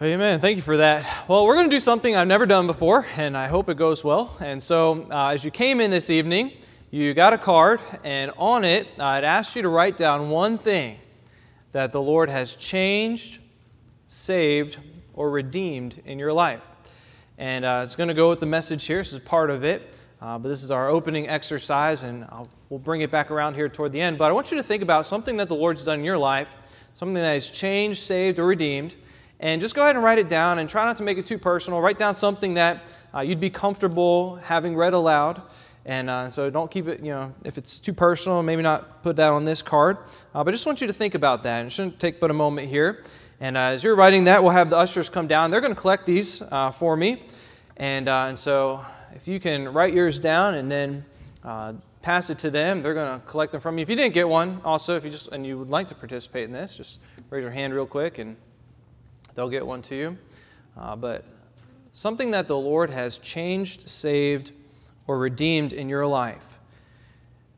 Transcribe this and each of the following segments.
Amen. Thank you for that. Well, we're going to do something I've never done before, and I hope it goes well. And so, uh, as you came in this evening, you got a card, and on it, I'd asked you to write down one thing that the Lord has changed, saved, or redeemed in your life. And uh, it's going to go with the message here. This is part of it. Uh, but this is our opening exercise, and I'll, we'll bring it back around here toward the end. But I want you to think about something that the Lord's done in your life, something that has changed, saved, or redeemed. And just go ahead and write it down and try not to make it too personal. Write down something that uh, you'd be comfortable having read aloud. And uh, so don't keep it, you know, if it's too personal, maybe not put that on this card. Uh, but I just want you to think about that. It shouldn't take but a moment here. And uh, as you're writing that, we'll have the ushers come down. They're going to collect these uh, for me. And, uh, and so if you can write yours down and then pass it to them, they're going to collect them from you. If you didn't get one, also, if you just, and you would like to participate in this, just raise your hand real quick and they'll get one to you. Uh, but something that the Lord has changed, saved, or redeemed in your life.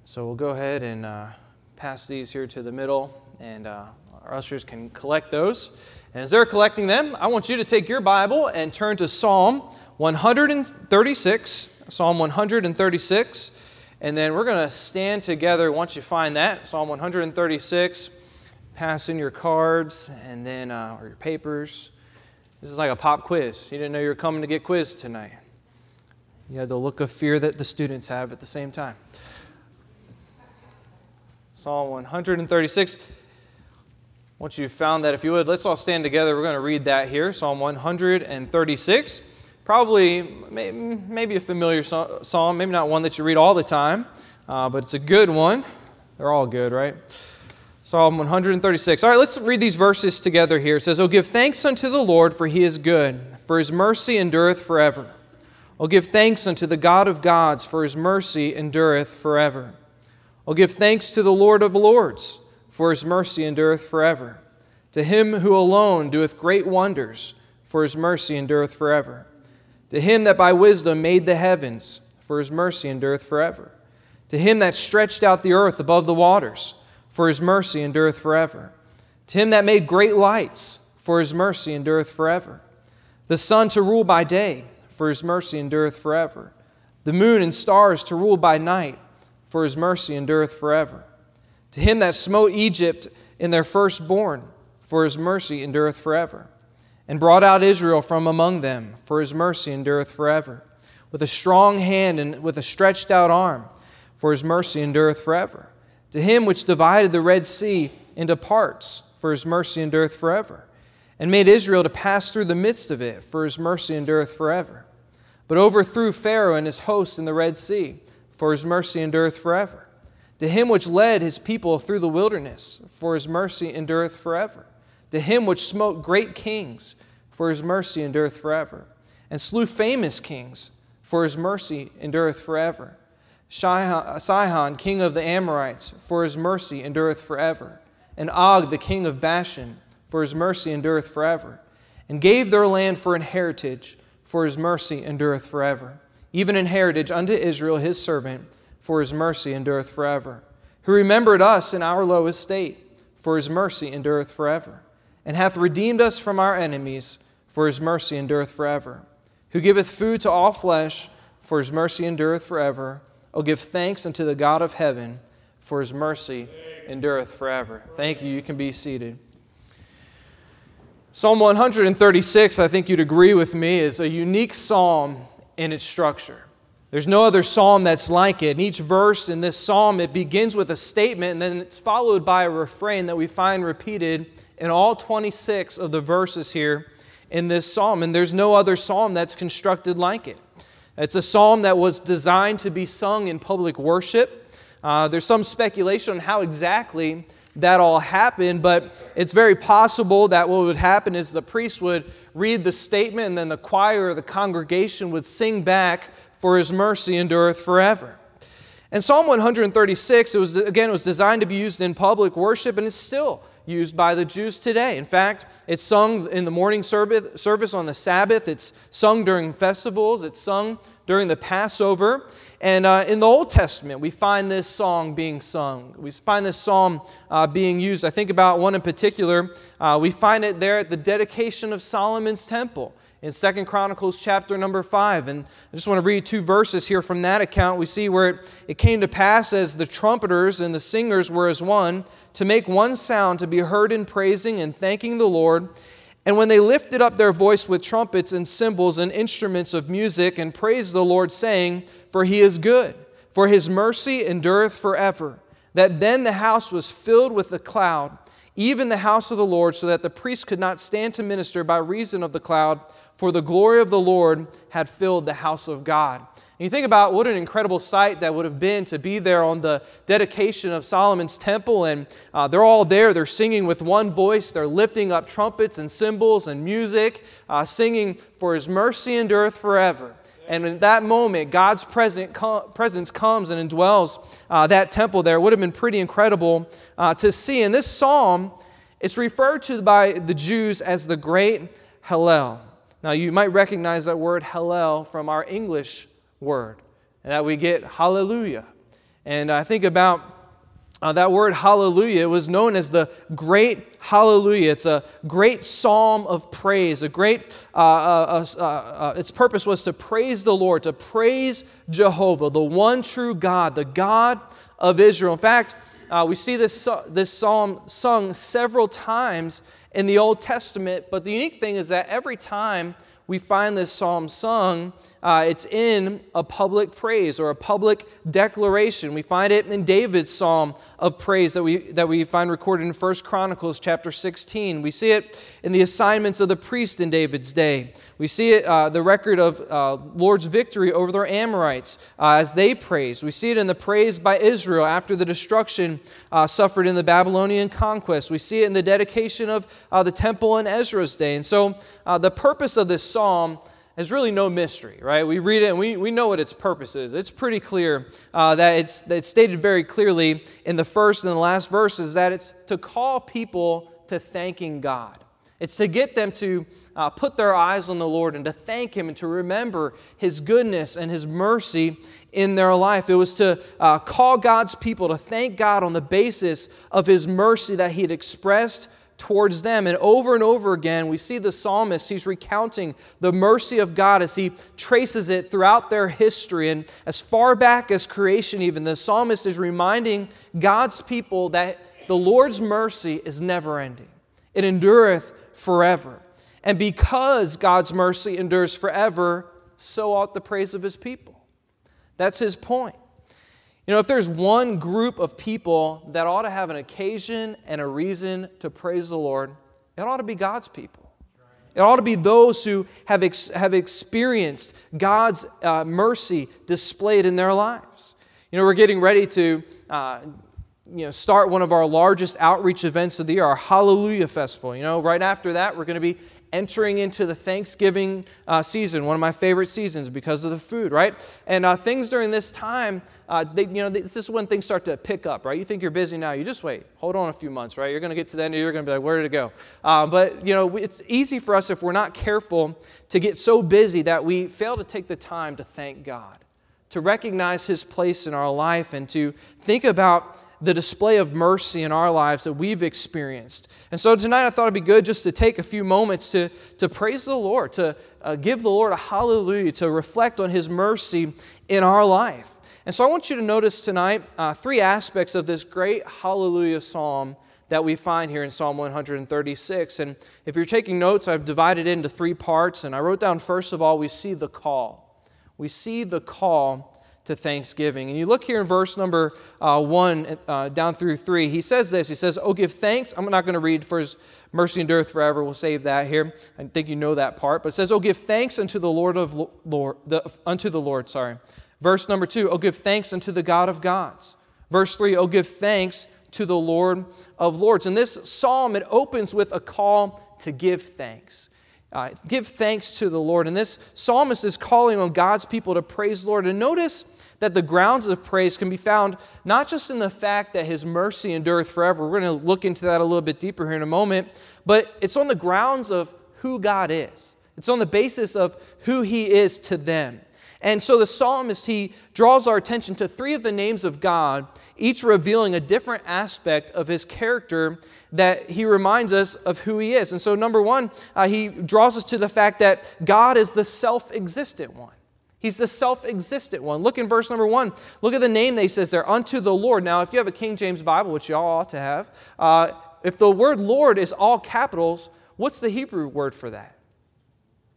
So we'll go ahead and uh, pass these here to the middle, and uh, our ushers can collect those. And as they're collecting them, I want you to take your Bible and turn to Psalm 136. Psalm 136. And then we're going to stand together once you find that. Psalm 136 pass in your cards and then uh, or your papers. This is like a pop quiz. You didn't know you were coming to get quizzed tonight. You had the look of fear that the students have at the same time. Psalm 136. Once you've found that, if you would, let's all stand together. We're going to read that here. Psalm 136. Probably, maybe a familiar psalm, maybe not one that you read all the time, uh, but it's a good one. They're all good, right? Psalm 136. All right, let's read these verses together here. It says, Oh, give thanks unto the Lord, for he is good, for his mercy endureth forever. Oh, give thanks unto the God of gods, for his mercy endureth forever. Oh, give thanks to the Lord of lords, for his mercy endureth forever. To him who alone doeth great wonders, for his mercy endureth forever. To him that by wisdom made the heavens, for his mercy endureth forever. To him that stretched out the earth above the waters, for his mercy endureth forever. To him that made great lights, for his mercy endureth forever. The sun to rule by day, for his mercy endureth forever. The moon and stars to rule by night, for his mercy endureth forever. To him that smote Egypt in their firstborn, for his mercy endureth forever. And brought out Israel from among them, for his mercy endureth forever. With a strong hand and with a stretched out arm, for his mercy endureth forever to him which divided the Red Sea into parts, for his mercy endureth forever, and made Israel to pass through the midst of it, for his mercy endureth forever, but overthrew Pharaoh and his host in the Red Sea, for his mercy endureth forever. To him which led his people through the wilderness, for his mercy endureth forever. To him which smote great kings, for his mercy endureth forever, and slew famous kings, for his mercy endureth forever Uh, Sihon, king of the Amorites, for his mercy endureth forever, and Og, the king of Bashan, for his mercy endureth forever, and gave their land for an heritage, for his mercy endureth forever, even an heritage unto Israel his servant, for his mercy endureth forever, who remembered us in our low estate, for his mercy endureth forever, and hath redeemed us from our enemies, for his mercy endureth forever, who giveth food to all flesh, for his mercy endureth forever Oh, give thanks unto the God of heaven, for his mercy endureth forever. Thank you. You can be seated. Psalm 136, I think you'd agree with me, is a unique psalm in its structure. There's no other psalm that's like it. In each verse in this psalm, it begins with a statement and then it's followed by a refrain that we find repeated in all 26 of the verses here in this psalm. And there's no other psalm that's constructed like it. It's a psalm that was designed to be sung in public worship. Uh, there's some speculation on how exactly that all happened, but it's very possible that what would happen is the priest would read the statement and then the choir or the congregation would sing back, For his mercy endureth forever. And Psalm 136, it was, again, it was designed to be used in public worship, and it's still used by the Jews today. In fact, it's sung in the morning service on the Sabbath, it's sung during festivals, it's sung during the Passover. And uh, in the Old Testament, we find this song being sung. We find this psalm uh, being used. I think about one in particular. Uh, we find it there at the dedication of Solomon's temple in Second Chronicles chapter number 5. And I just want to read two verses here from that account. We see where it, it came to pass as the trumpeters and the singers were as one to make one sound to be heard in praising and thanking the Lord. And when they lifted up their voice with trumpets and cymbals and instruments of music and praised the Lord, saying, For he is good, for his mercy endureth forever. That then the house was filled with the cloud, even the house of the Lord, so that the priest could not stand to minister by reason of the cloud, for the glory of the Lord had filled the house of God. And you think about what an incredible sight that would have been to be there on the dedication of Solomon's temple, and uh, they're all there. They're singing with one voice. They're lifting up trumpets and cymbals and music, uh, singing, For his mercy endureth forever. And in that moment, God's presence comes and indwells uh, that temple there. It would have been pretty incredible uh, to see. In this psalm, it's referred to by the Jews as the Great Hallel. Now, you might recognize that word Hallel from our English word, and that we get hallelujah. And I think about uh, that word hallelujah. Was known as the great hallelujah. It's a great psalm of praise. A great, uh, uh, uh, uh, its purpose was to praise the Lord, to praise Jehovah, the one true God, the God of Israel. In fact, uh, we see this, this psalm sung several times in the Old Testament, but the unique thing is that every time we find this psalm sung, uh, it's in a public praise or a public declaration. We find it in David's psalm of praise that we, that we find recorded in 1 Chronicles chapter 16. We see it in the assignments of the priest in David's day. We see it, uh, the record of uh, Lord's victory over the Amorites uh, as they praise. We see it in the praise by Israel after the destruction uh, suffered in the Babylonian conquest. We see it in the dedication of uh, the temple in Ezra's day. And so uh, the purpose of this psalm is really no mystery, right? We read it and we, we know what its purpose is. It's pretty clear that it's, that it's stated very clearly in the first and the last verses that it's to call people to thanking God. It's to get them to uh, put their eyes on the Lord and to thank Him and to remember His goodness and His mercy in their life. It was to uh, call God's people to thank God on the basis of His mercy that He had expressed towards them. And over and over again, we see the psalmist, he's recounting the mercy of God as he traces it throughout their history. And as far back as creation, even, the psalmist is reminding God's people that the Lord's mercy is never ending, it endureth forever. And because God's mercy endures forever, so ought the praise of his people. That's his point. You know, if there's one group of people that ought to have an occasion and a reason to praise the Lord, it ought to be God's people. It ought to be those who have, ex- have experienced God's uh, mercy displayed in their lives. You know, we're getting ready to uh, you know, start one of our largest outreach events of the year, our Hallelujah Festival. You know, right after that, we're going to be entering into the Thanksgiving uh, season, one of my favorite seasons because of the food, right? And uh, things during this time, uh, they, you know, this is when things start to pick up, right? You think you're busy now, you just wait, hold on a few months, right? You're going to get to the end, you're going to be like, where did it go? Uh, but you know, it's easy for us if we're not careful to get so busy that we fail to take the time to thank God, to recognize His place in our life, and to think about the display of mercy in our lives that we've experienced. And so tonight I thought it'd be good just to take a few moments to, to praise the Lord, to uh, give the Lord a hallelujah, to reflect on His mercy in our life. And so I want you to notice tonight uh, three aspects of this great hallelujah psalm that we find here in Psalm 136. And if you're taking notes, I've divided it into three parts. And I wrote down, first of all, we see the call. We see the call to thanksgiving. And you look here in verse number uh, 1 uh, down through 3. He says this He says, Oh, give thanks. I'm not going to read for his mercy endureth forever. We'll save that here. I think you know that part. But it says, Oh, give thanks unto the Lord of Lord, the, unto the Lord, sorry. Verse number 2, Oh, give thanks unto the God of gods. Verse 3, Oh, give thanks to the Lord of lords. And this psalm, it opens with a call to give thanks. Uh, give thanks to the Lord. And this psalmist is calling on God's people to praise the Lord. And notice that the grounds of praise can be found not just in the fact that his mercy endureth forever. We're going to look into that a little bit deeper here in a moment. But it's on the grounds of who God is, it's on the basis of who he is to them. And so the psalmist, he draws our attention to three of the names of God, each revealing a different aspect of his character that he reminds us of who he is. And so, number one, uh, he draws us to the fact that God is the self existent one. He's the self existent one. Look in verse number one. Look at the name he says there, unto the Lord. Now, if you have a King James Bible, which you all ought to have, uh, if the word Lord is all capitals, what's the Hebrew word for that?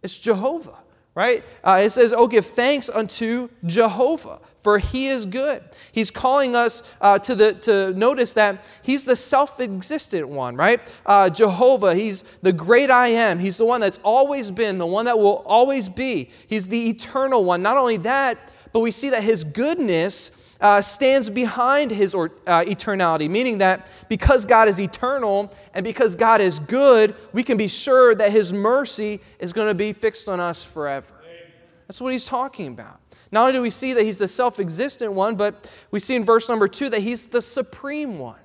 It's Jehovah right? Uh, it says, Oh, give thanks unto Jehovah, for he is good. He's calling us uh, to, the, to notice that he's the self existent one, right? Uh, Jehovah, he's the great I am. He's the one that's always been, the one that will always be. He's the eternal one. Not only that, but we see that his goodness. Uh, stands behind his or, uh, eternality, meaning that because God is eternal and because God is good, we can be sure that his mercy is going to be fixed on us forever. That's what he's talking about. Not only do we see that he's the self existent one, but we see in verse number two that he's the supreme one.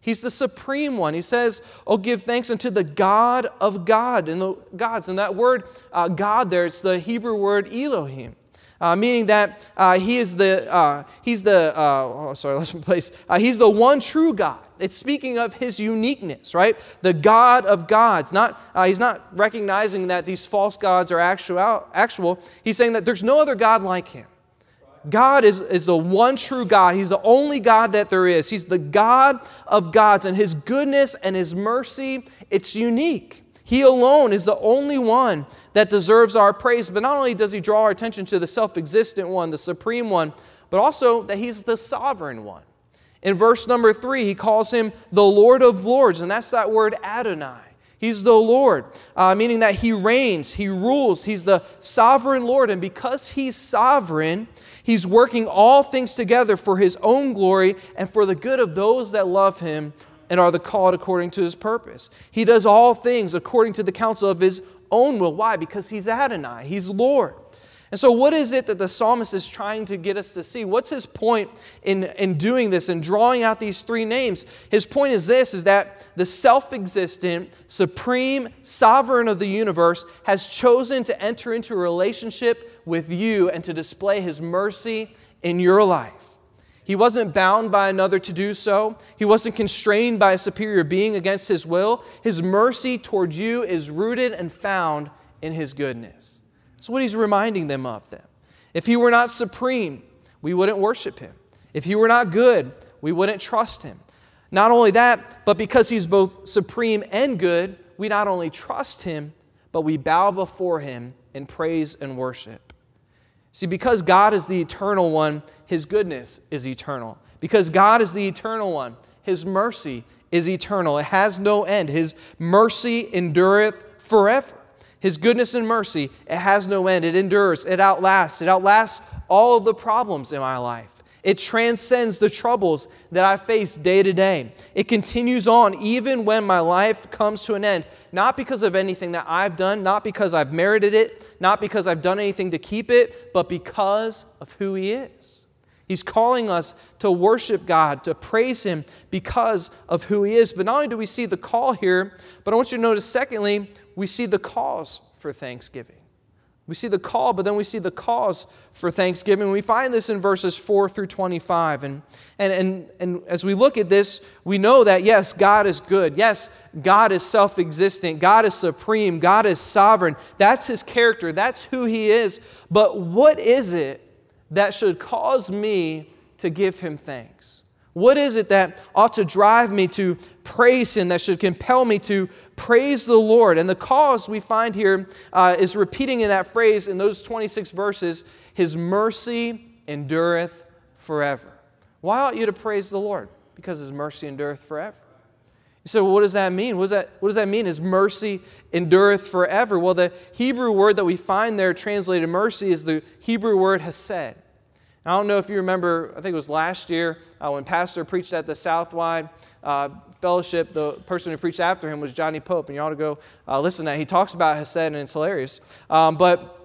He's the supreme one. He says, Oh, give thanks unto the God of God and the gods. And that word uh, God there, it's the Hebrew word Elohim uh, meaning that uh, he is the uh, he's the uh, oh, sorry, my place. Uh, he's the one true God. It's speaking of his uniqueness, right? The God of gods. Not uh, he's not recognizing that these false gods are actual. Actual. He's saying that there's no other God like him. God is, is the one true God. He's the only God that there is. He's the God of gods, and His goodness and His mercy, it's unique. He alone is the only one that deserves our praise. But not only does he draw our attention to the self existent one, the supreme one, but also that he's the sovereign one. In verse number three, he calls him the Lord of Lords, and that's that word Adonai. He's the Lord, uh, meaning that he reigns, he rules, he's the sovereign Lord. And because he's sovereign, he's working all things together for his own glory and for the good of those that love him and are the called according to his purpose. He does all things according to the counsel of his own will. Why? Because he's Adonai, he's Lord. And so, what is it that the psalmist is trying to get us to see? What's his point in, in doing this and drawing out these three names? His point is this is that the self existent, supreme sovereign of the universe has chosen to enter into a relationship with you and to display his mercy in your life. He wasn't bound by another to do so. He wasn't constrained by a superior being against his will. His mercy toward you is rooted and found in his goodness. That's what he's reminding them of them. If he were not supreme, we wouldn't worship him. If he were not good, we wouldn't trust him. Not only that, but because he's both supreme and good, we not only trust him, but we bow before him in praise and worship. See, because God is the eternal one, his goodness is eternal. Because God is the eternal one, his mercy is eternal. It has no end. His mercy endureth forever. His goodness and mercy, it has no end. It endures, it outlasts, it outlasts all of the problems in my life. It transcends the troubles that I face day to day. It continues on even when my life comes to an end, not because of anything that I've done, not because I've merited it, not because I've done anything to keep it, but because of who He is. He's calling us to worship God, to praise Him because of who He is. But not only do we see the call here, but I want you to notice, secondly, we see the cause for thanksgiving. We see the call, but then we see the cause for thanksgiving. We find this in verses 4 through 25. And, and, and, and as we look at this, we know that yes, God is good. Yes, God is self existent. God is supreme. God is sovereign. That's his character. That's who he is. But what is it that should cause me to give him thanks? What is it that ought to drive me to praise him, that should compel me to praise the Lord. And the cause we find here uh, is repeating in that phrase in those 26 verses His mercy endureth forever. Why ought you to praise the Lord? Because His mercy endureth forever. You say, well, what does that mean? What does that, what does that mean? His mercy endureth forever. Well, the Hebrew word that we find there translated mercy is the Hebrew word hesed. I don't know if you remember, I think it was last year uh, when Pastor preached at the Southwide uh, Fellowship. The person who preached after him was Johnny Pope, and you ought to go uh, listen to that. He talks about Hesed, and it's hilarious. Um, but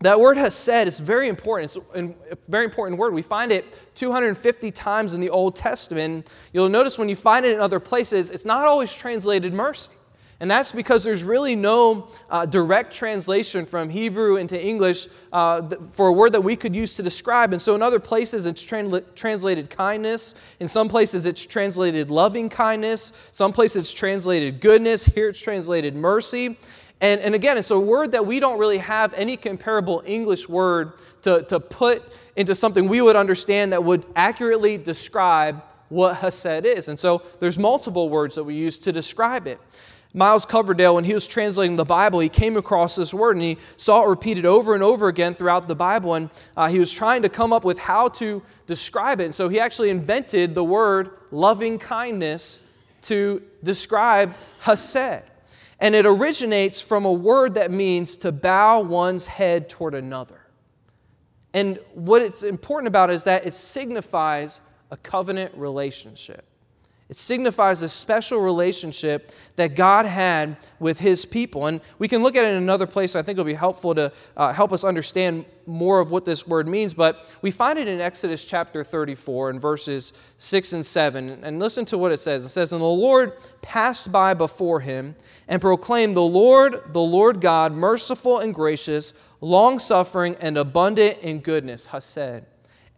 that word Hesed is very important. It's a very important word. We find it 250 times in the Old Testament. You'll notice when you find it in other places, it's not always translated mercy. And that's because there's really no uh, direct translation from Hebrew into English uh, for a word that we could use to describe. And so in other places, it's translated kindness. In some places, it's translated loving kindness. Some places, it's translated goodness. Here, it's translated mercy. And, and again, it's a word that we don't really have any comparable English word to, to put into something we would understand that would accurately describe what Hesed is. And so there's multiple words that we use to describe it. Miles Coverdale, when he was translating the Bible, he came across this word and he saw it repeated over and over again throughout the Bible. And uh, he was trying to come up with how to describe it. And so he actually invented the word loving kindness to describe Hesed. And it originates from a word that means to bow one's head toward another. And what it's important about is that it signifies a covenant relationship. It signifies a special relationship that God had with his people. And we can look at it in another place. I think it'll be helpful to uh, help us understand more of what this word means. But we find it in Exodus chapter 34 and verses 6 and 7. And listen to what it says it says, And the Lord passed by before him and proclaimed, The Lord, the Lord God, merciful and gracious, long suffering and abundant in goodness, Hesed,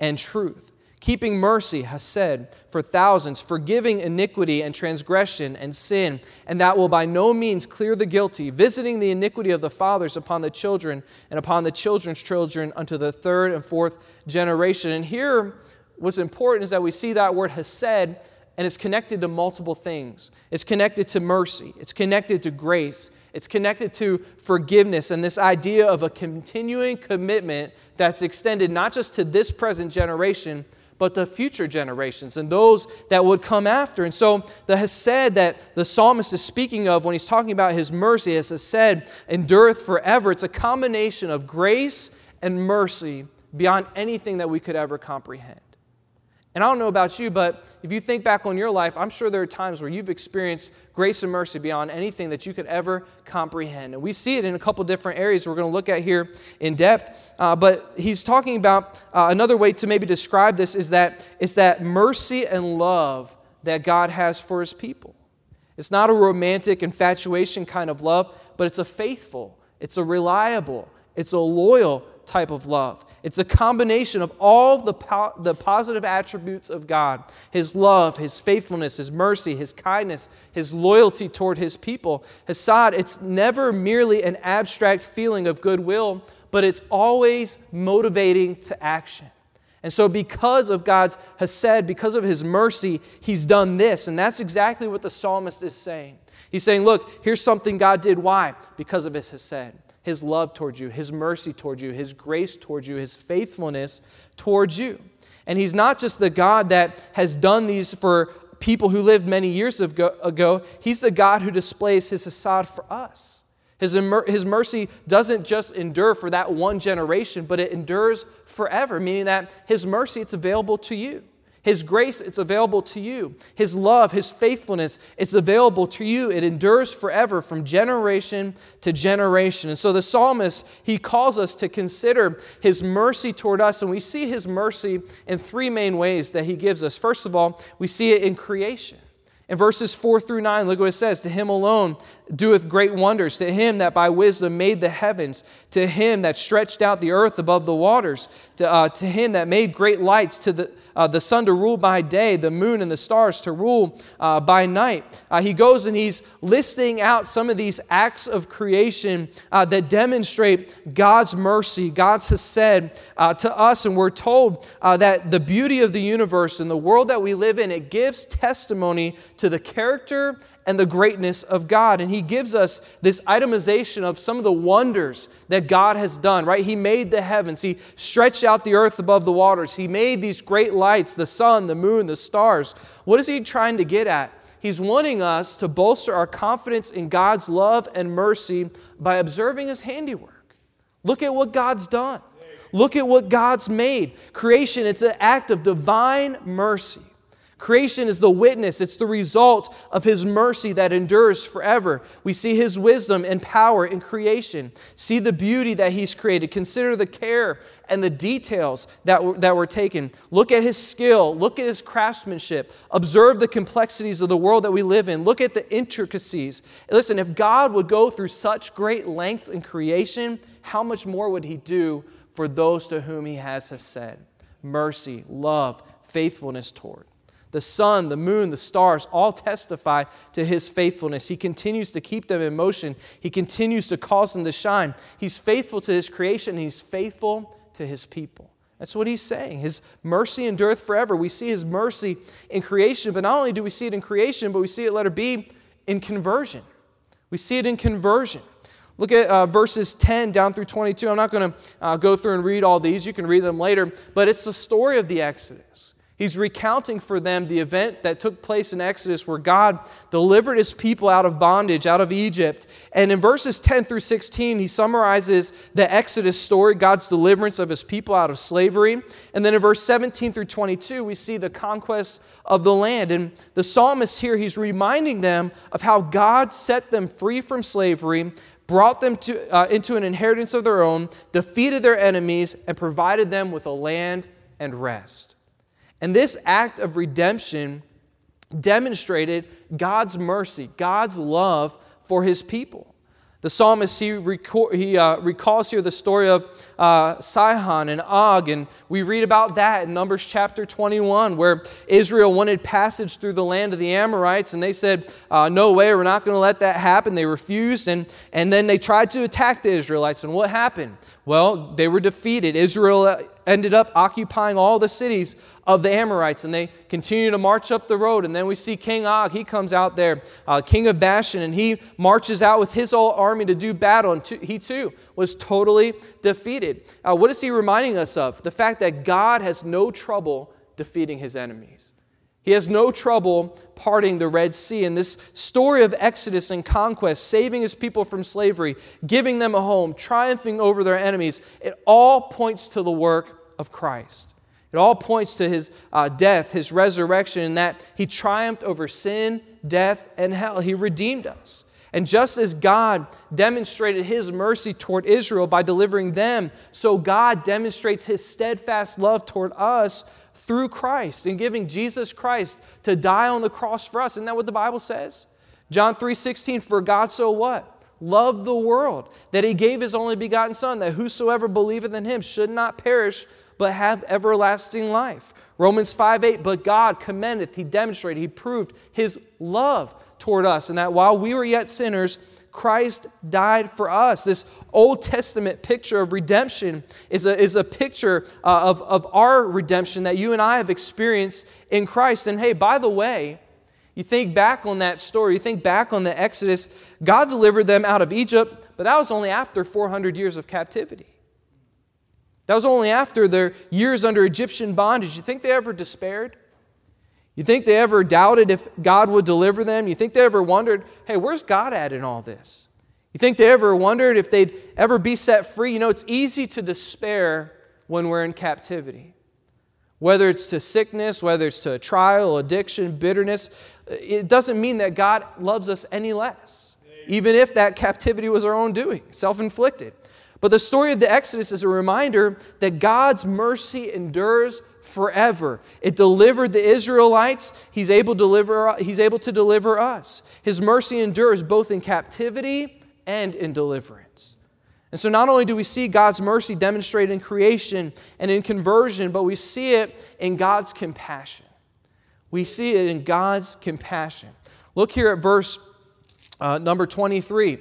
and truth keeping mercy, hesed, for thousands, forgiving iniquity and transgression and sin, and that will by no means clear the guilty, visiting the iniquity of the fathers upon the children and upon the children's children unto the third and fourth generation. And here, what's important is that we see that word hesed, and it's connected to multiple things. It's connected to mercy, it's connected to grace, it's connected to forgiveness, and this idea of a continuing commitment that's extended not just to this present generation but the future generations and those that would come after. And so the Hesed that the psalmist is speaking of when he's talking about his mercy, as Hesed endureth forever, it's a combination of grace and mercy beyond anything that we could ever comprehend. And I don't know about you, but if you think back on your life, I'm sure there are times where you've experienced grace and mercy beyond anything that you could ever comprehend. And we see it in a couple different areas we're going to look at here in depth. Uh, but he's talking about uh, another way to maybe describe this is that it's that mercy and love that God has for his people. It's not a romantic infatuation kind of love, but it's a faithful, it's a reliable, it's a loyal type of love. It's a combination of all the, po- the positive attributes of God His love, His faithfulness, His mercy, His kindness, His loyalty toward His people. Hesed, it's never merely an abstract feeling of goodwill, but it's always motivating to action. And so, because of God's Hesed, because of His mercy, He's done this. And that's exactly what the psalmist is saying. He's saying, Look, here's something God did. Why? Because of His Hesed his love towards you, his mercy towards you, his grace towards you, his faithfulness towards you. And he's not just the God that has done these for people who lived many years ago, he's the God who displays his Hesed for us. His, his mercy doesn't just endure for that one generation, but it endures forever, meaning that his mercy, it's available to you. His grace, it's available to you. His love, His faithfulness, it's available to you. It endures forever from generation to generation. And so the psalmist, he calls us to consider His mercy toward us. And we see His mercy in three main ways that He gives us. First of all, we see it in creation. In verses 4 through 9, look what it says To him alone doeth great wonders, to him that by wisdom made the heavens, to him that stretched out the earth above the waters, to, uh, to him that made great lights, to the, uh, the sun to rule by day, the moon and the stars to rule uh, by night. Uh, he goes and he's listing out some of these acts of creation uh, that demonstrate God's mercy, God's hesed uh, to us. And we're told uh, that the beauty of the universe and the world that we live in, it gives testimony to the character and the greatness of God. And he gives us this itemization of some of the wonders that God has done, right? He made the heavens, He stretched out the earth above the waters, He made these great lights, the sun, the moon, the stars. What is He trying to get at? He's wanting us to bolster our confidence in God's love and mercy by observing His handiwork. Look at what God's done. Look at what God's made. Creation, it's an act of divine mercy. Creation is the witness, it's the result of His mercy that endures forever. We see His wisdom and power in creation. See the beauty that He's created. Consider the care and the details that were, that were taken. Look at His skill. Look at His craftsmanship. Observe the complexities of the world that we live in. Look at the intricacies. Listen, if God would go through such great lengths in creation, how much more would He do for those to whom He has said? Mercy, love, faithfulness toward. The sun, the moon, the stars all testify to his faithfulness. He continues to keep them in motion. He continues to cause them to shine. He's faithful to his creation, he's faithful to his people. That's what he's saying. His mercy endureth forever. We see his mercy in creation, but not only do we see it in creation, but we see it, letter B, in conversion. We see it in conversion. Look at uh, verses 10 down through 22. I'm not going to uh, go through and read all these. You can read them later. But it's the story of the Exodus. He's recounting for them the event that took place in Exodus where God delivered his people out of bondage, out of Egypt. And in verses 10 through 16, he summarizes the Exodus story, God's deliverance of his people out of slavery. And then in verse 17 through 22, we see the conquest of the land. And the psalmist here, he's reminding them of how God set them free from slavery, brought them to, uh, into an inheritance of their own, defeated their enemies, and provided them with a land and rest. And this act of redemption demonstrated God's mercy, God's love for his people. The psalmist, he, he uh, recalls here the story of uh, Sihon and Og, and we read about that in Numbers chapter 21, where Israel wanted passage through the land of the Amorites, and they said, uh, No way, we're not going to let that happen. They refused, and, and then they tried to attack the Israelites. And what happened? Well, they were defeated. Israel uh, ended up occupying all the cities of the Amorites, and they continue to march up the road. And then we see King Og, he comes out there, uh, king of Bashan, and he marches out with his whole army to do battle, and he too was totally defeated. Uh, what is he reminding us of? The fact that God has no trouble defeating his enemies. He has no trouble parting the Red Sea. And this story of Exodus and conquest, saving his people from slavery, giving them a home, triumphing over their enemies, it all points to the work of Christ. It all points to his uh, death, his resurrection, and that he triumphed over sin, death, and hell. He redeemed us. And just as God demonstrated his mercy toward Israel by delivering them, so God demonstrates his steadfast love toward us through Christ in giving Jesus Christ to die on the cross for us. Isn't that what the Bible says? John 3:16 for God so what? Loved the world that he gave his only begotten son that whosoever believeth in him should not perish but have everlasting life. Romans 5 8, but God commendeth, He demonstrated, He proved His love toward us, and that while we were yet sinners, Christ died for us. This Old Testament picture of redemption is a, is a picture uh, of, of our redemption that you and I have experienced in Christ. And hey, by the way, you think back on that story, you think back on the Exodus, God delivered them out of Egypt, but that was only after 400 years of captivity. That was only after their years under Egyptian bondage. You think they ever despaired? You think they ever doubted if God would deliver them? You think they ever wondered, hey, where's God at in all this? You think they ever wondered if they'd ever be set free? You know, it's easy to despair when we're in captivity. Whether it's to sickness, whether it's to a trial, addiction, bitterness, it doesn't mean that God loves us any less, even if that captivity was our own doing, self inflicted. But the story of the Exodus is a reminder that God's mercy endures forever. It delivered the Israelites, he's able to deliver he's able to deliver us. His mercy endures both in captivity and in deliverance. And so not only do we see God's mercy demonstrated in creation and in conversion, but we see it in God's compassion. We see it in God's compassion. Look here at verse uh, number 23.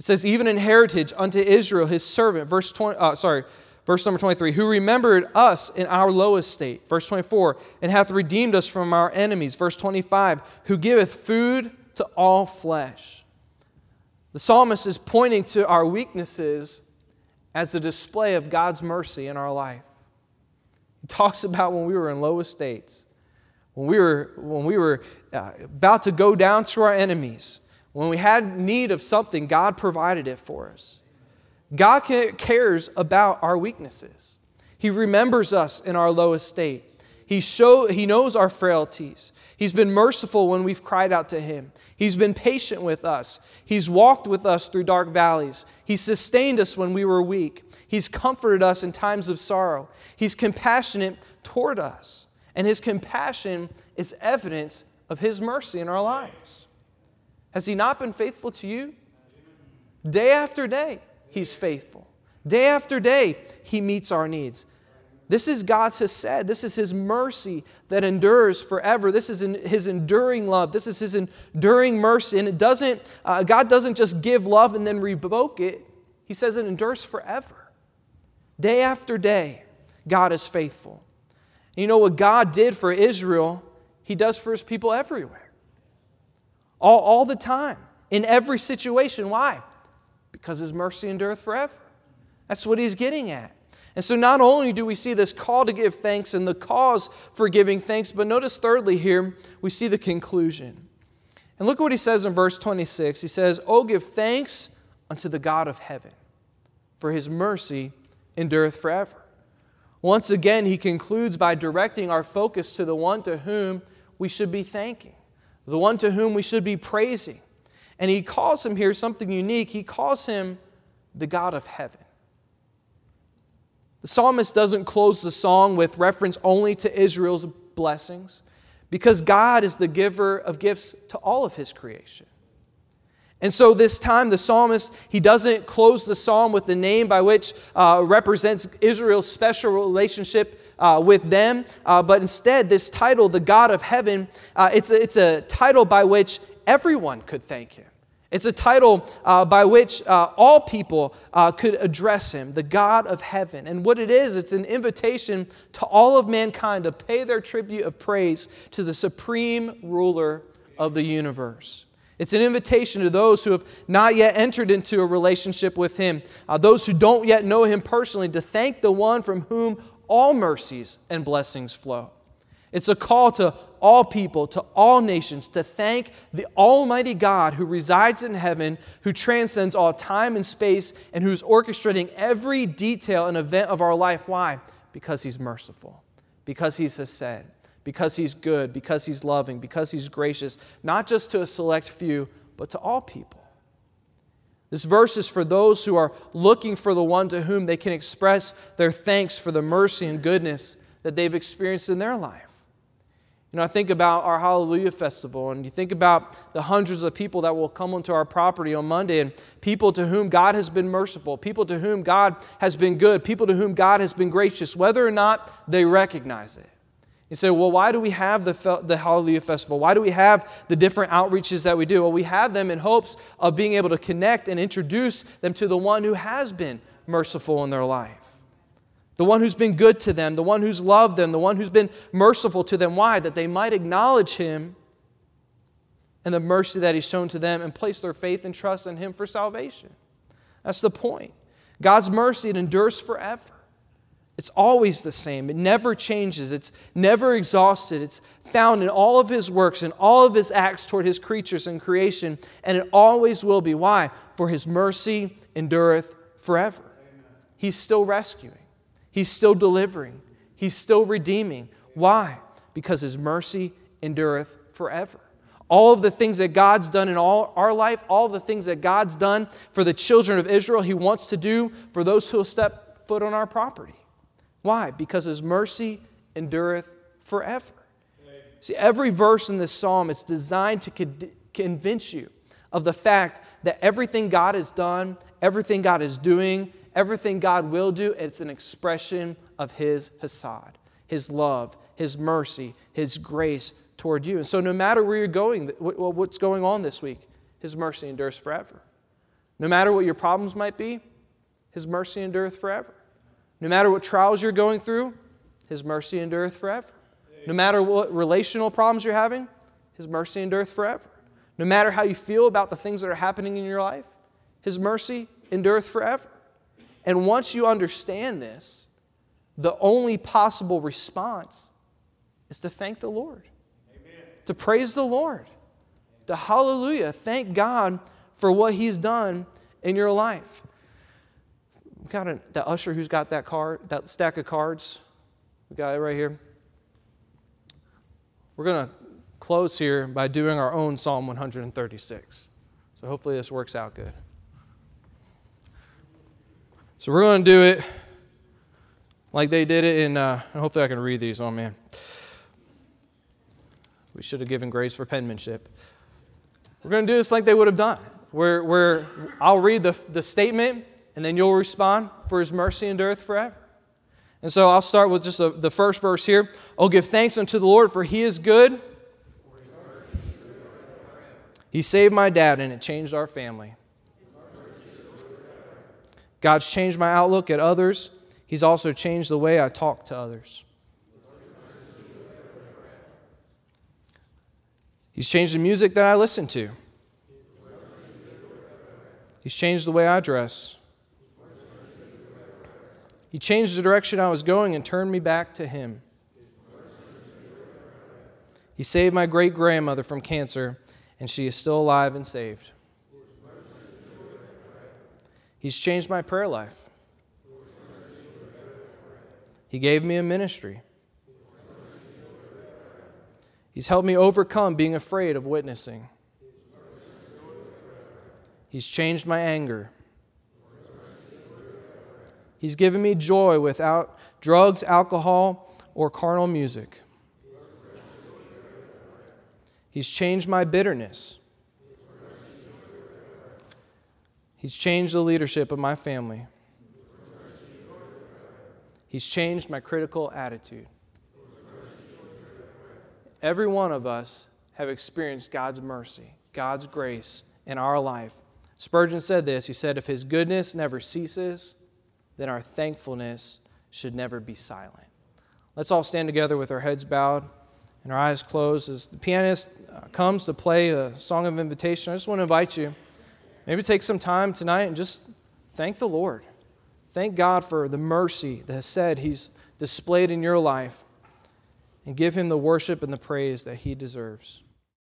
It says, even in heritage unto Israel, his servant, verse 20, uh, sorry, verse number 23, who remembered us in our low estate, verse 24, and hath redeemed us from our enemies, verse 25, who giveth food to all flesh. The psalmist is pointing to our weaknesses as a display of God's mercy in our life. He talks about when we were in low estates, when we were, when we were uh, about to go down to our enemies, when we had need of something, God provided it for us. God cares about our weaknesses. He remembers us in our lowest state. He, show, he knows our frailties. He's been merciful when we've cried out to Him. He's been patient with us. He's walked with us through dark valleys. He sustained us when we were weak. He's comforted us in times of sorrow. He's compassionate toward us. And His compassion is evidence of His mercy in our lives. Has He not been faithful to you? Day after day, He's faithful. Day after day, He meets our needs. This is God's hesed. This is His mercy that endures forever. This is His enduring love. This is His enduring mercy. And it doesn't, uh, God doesn't just give love and then revoke it. He says it endures forever. Day after day, God is faithful. And you know what God did for Israel, He does for His people everywhere. All, all the time, in every situation. Why? Because His mercy endureth forever. That's what He's getting at. And so, not only do we see this call to give thanks and the cause for giving thanks, but notice thirdly here, we see the conclusion. And look what he says in verse 26. He says, Oh, give thanks unto the God of heaven, for his mercy endureth forever. Once again, he concludes by directing our focus to the one to whom we should be thanking, the one to whom we should be praising. And he calls him here something unique. He calls him the God of heaven. The psalmist doesn't close the song with reference only to Israel's blessings because God is the giver of gifts to all of his creation. And so this time, the psalmist, he doesn't close the psalm with the name by which uh, represents Israel's special relationship uh, with them, uh, but instead, this title, the God of Heaven, uh, it's, a, it's a title by which everyone could thank him. It's a title uh, by which uh, all people uh, could address him, the God of heaven. And what it is, it's an invitation to all of mankind to pay their tribute of praise to the supreme ruler of the universe. It's an invitation to those who have not yet entered into a relationship with him, uh, those who don't yet know him personally, to thank the one from whom all mercies and blessings flow. It's a call to all people, to all nations, to thank the Almighty God who resides in heaven, who transcends all time and space, and who's orchestrating every detail and event of our life. Why? Because He's merciful, because He's hesed, because He's good, because He's loving, because He's gracious, not just to a select few, but to all people. This verse is for those who are looking for the one to whom they can express their thanks for the mercy and goodness that they've experienced in their life. You know, I think about our Hallelujah Festival, and you think about the hundreds of people that will come onto our property on Monday, and people to whom God has been merciful, people to whom God has been good, people to whom God has been gracious, whether or not they recognize it. You say, well, why do we have the, the Hallelujah Festival? Why do we have the different outreaches that we do? Well, we have them in hopes of being able to connect and introduce them to the one who has been merciful in their life the one who's been good to them, the one who's loved them, the one who's been merciful to them. Why? That they might acknowledge him and the mercy that he's shown to them and place their faith and trust in him for salvation. That's the point. God's mercy, it endures forever. It's always the same. It never changes. It's never exhausted. It's found in all of his works and all of his acts toward his creatures and creation, and it always will be. Why? For his mercy endureth forever. He's still rescuing. He's still delivering, He's still redeeming. Why? Because His mercy endureth forever. All of the things that God's done in all our life, all the things that God's done for the children of Israel, He wants to do for those who will step foot on our property. Why? Because His mercy endureth forever. See, every verse in this psalm is designed to convince you of the fact that everything God has done, everything God is doing, everything God will do, it's an expression of His Hesed, His love, His mercy, His grace toward you. And so, no matter where you're going, what's going on this week, His mercy endures forever. No matter what your problems might be, His mercy endureth forever. No matter what trials you're going through, His mercy endureth forever. No matter what relational problems you're having, His mercy endureth forever. No matter how you feel about the things that are happening in your life, His mercy endureth forever. And once you understand this, the only possible response is to thank the Lord, Amen. to praise the Lord, to hallelujah, thank God for what He's done in your life. Got a, the usher who's got that card, that stack of cards. We got it right here. we're going to close here by doing our own Psalm 136. So hopefully this works out good. So we're going to do it like they did it in, uh, hopefully I can read these. Oh, man. We should have given grace for penmanship. We're going to do this like they would have done, where, where I'll read the, the statement and then you'll respond, For his mercy and endureth forever. And so I'll start with just the, the first verse here. Oh, give thanks unto the Lord, for he is good. He saved my dad, and it changed our family. God's changed my outlook at others. He's also changed the way I talk to others. He's changed the music that I listen to. He's changed the way I dress. He changed the direction I was going and turned me back to Him. He saved my great grandmother from cancer, and she is still alive and saved. He's changed my prayer life. He gave me a ministry. He's helped me overcome being afraid of witnessing. He's changed my anger. He's given me joy without drugs, alcohol, or carnal music. He's changed my bitterness. He's changed the leadership of my family. He's changed my critical attitude. Every one of us have experienced God's mercy, God's grace in our life. Spurgeon said this He said, If His goodness never ceases, then our thankfulness should never be silent. Let's all stand together with our heads bowed and our eyes closed as the pianist uh, comes to play a song of invitation. I just want to invite you, maybe take some time tonight and just thank the Lord. Thank God for the mercy that hesed He's displayed in your life and give Him the worship and the praise that He deserves.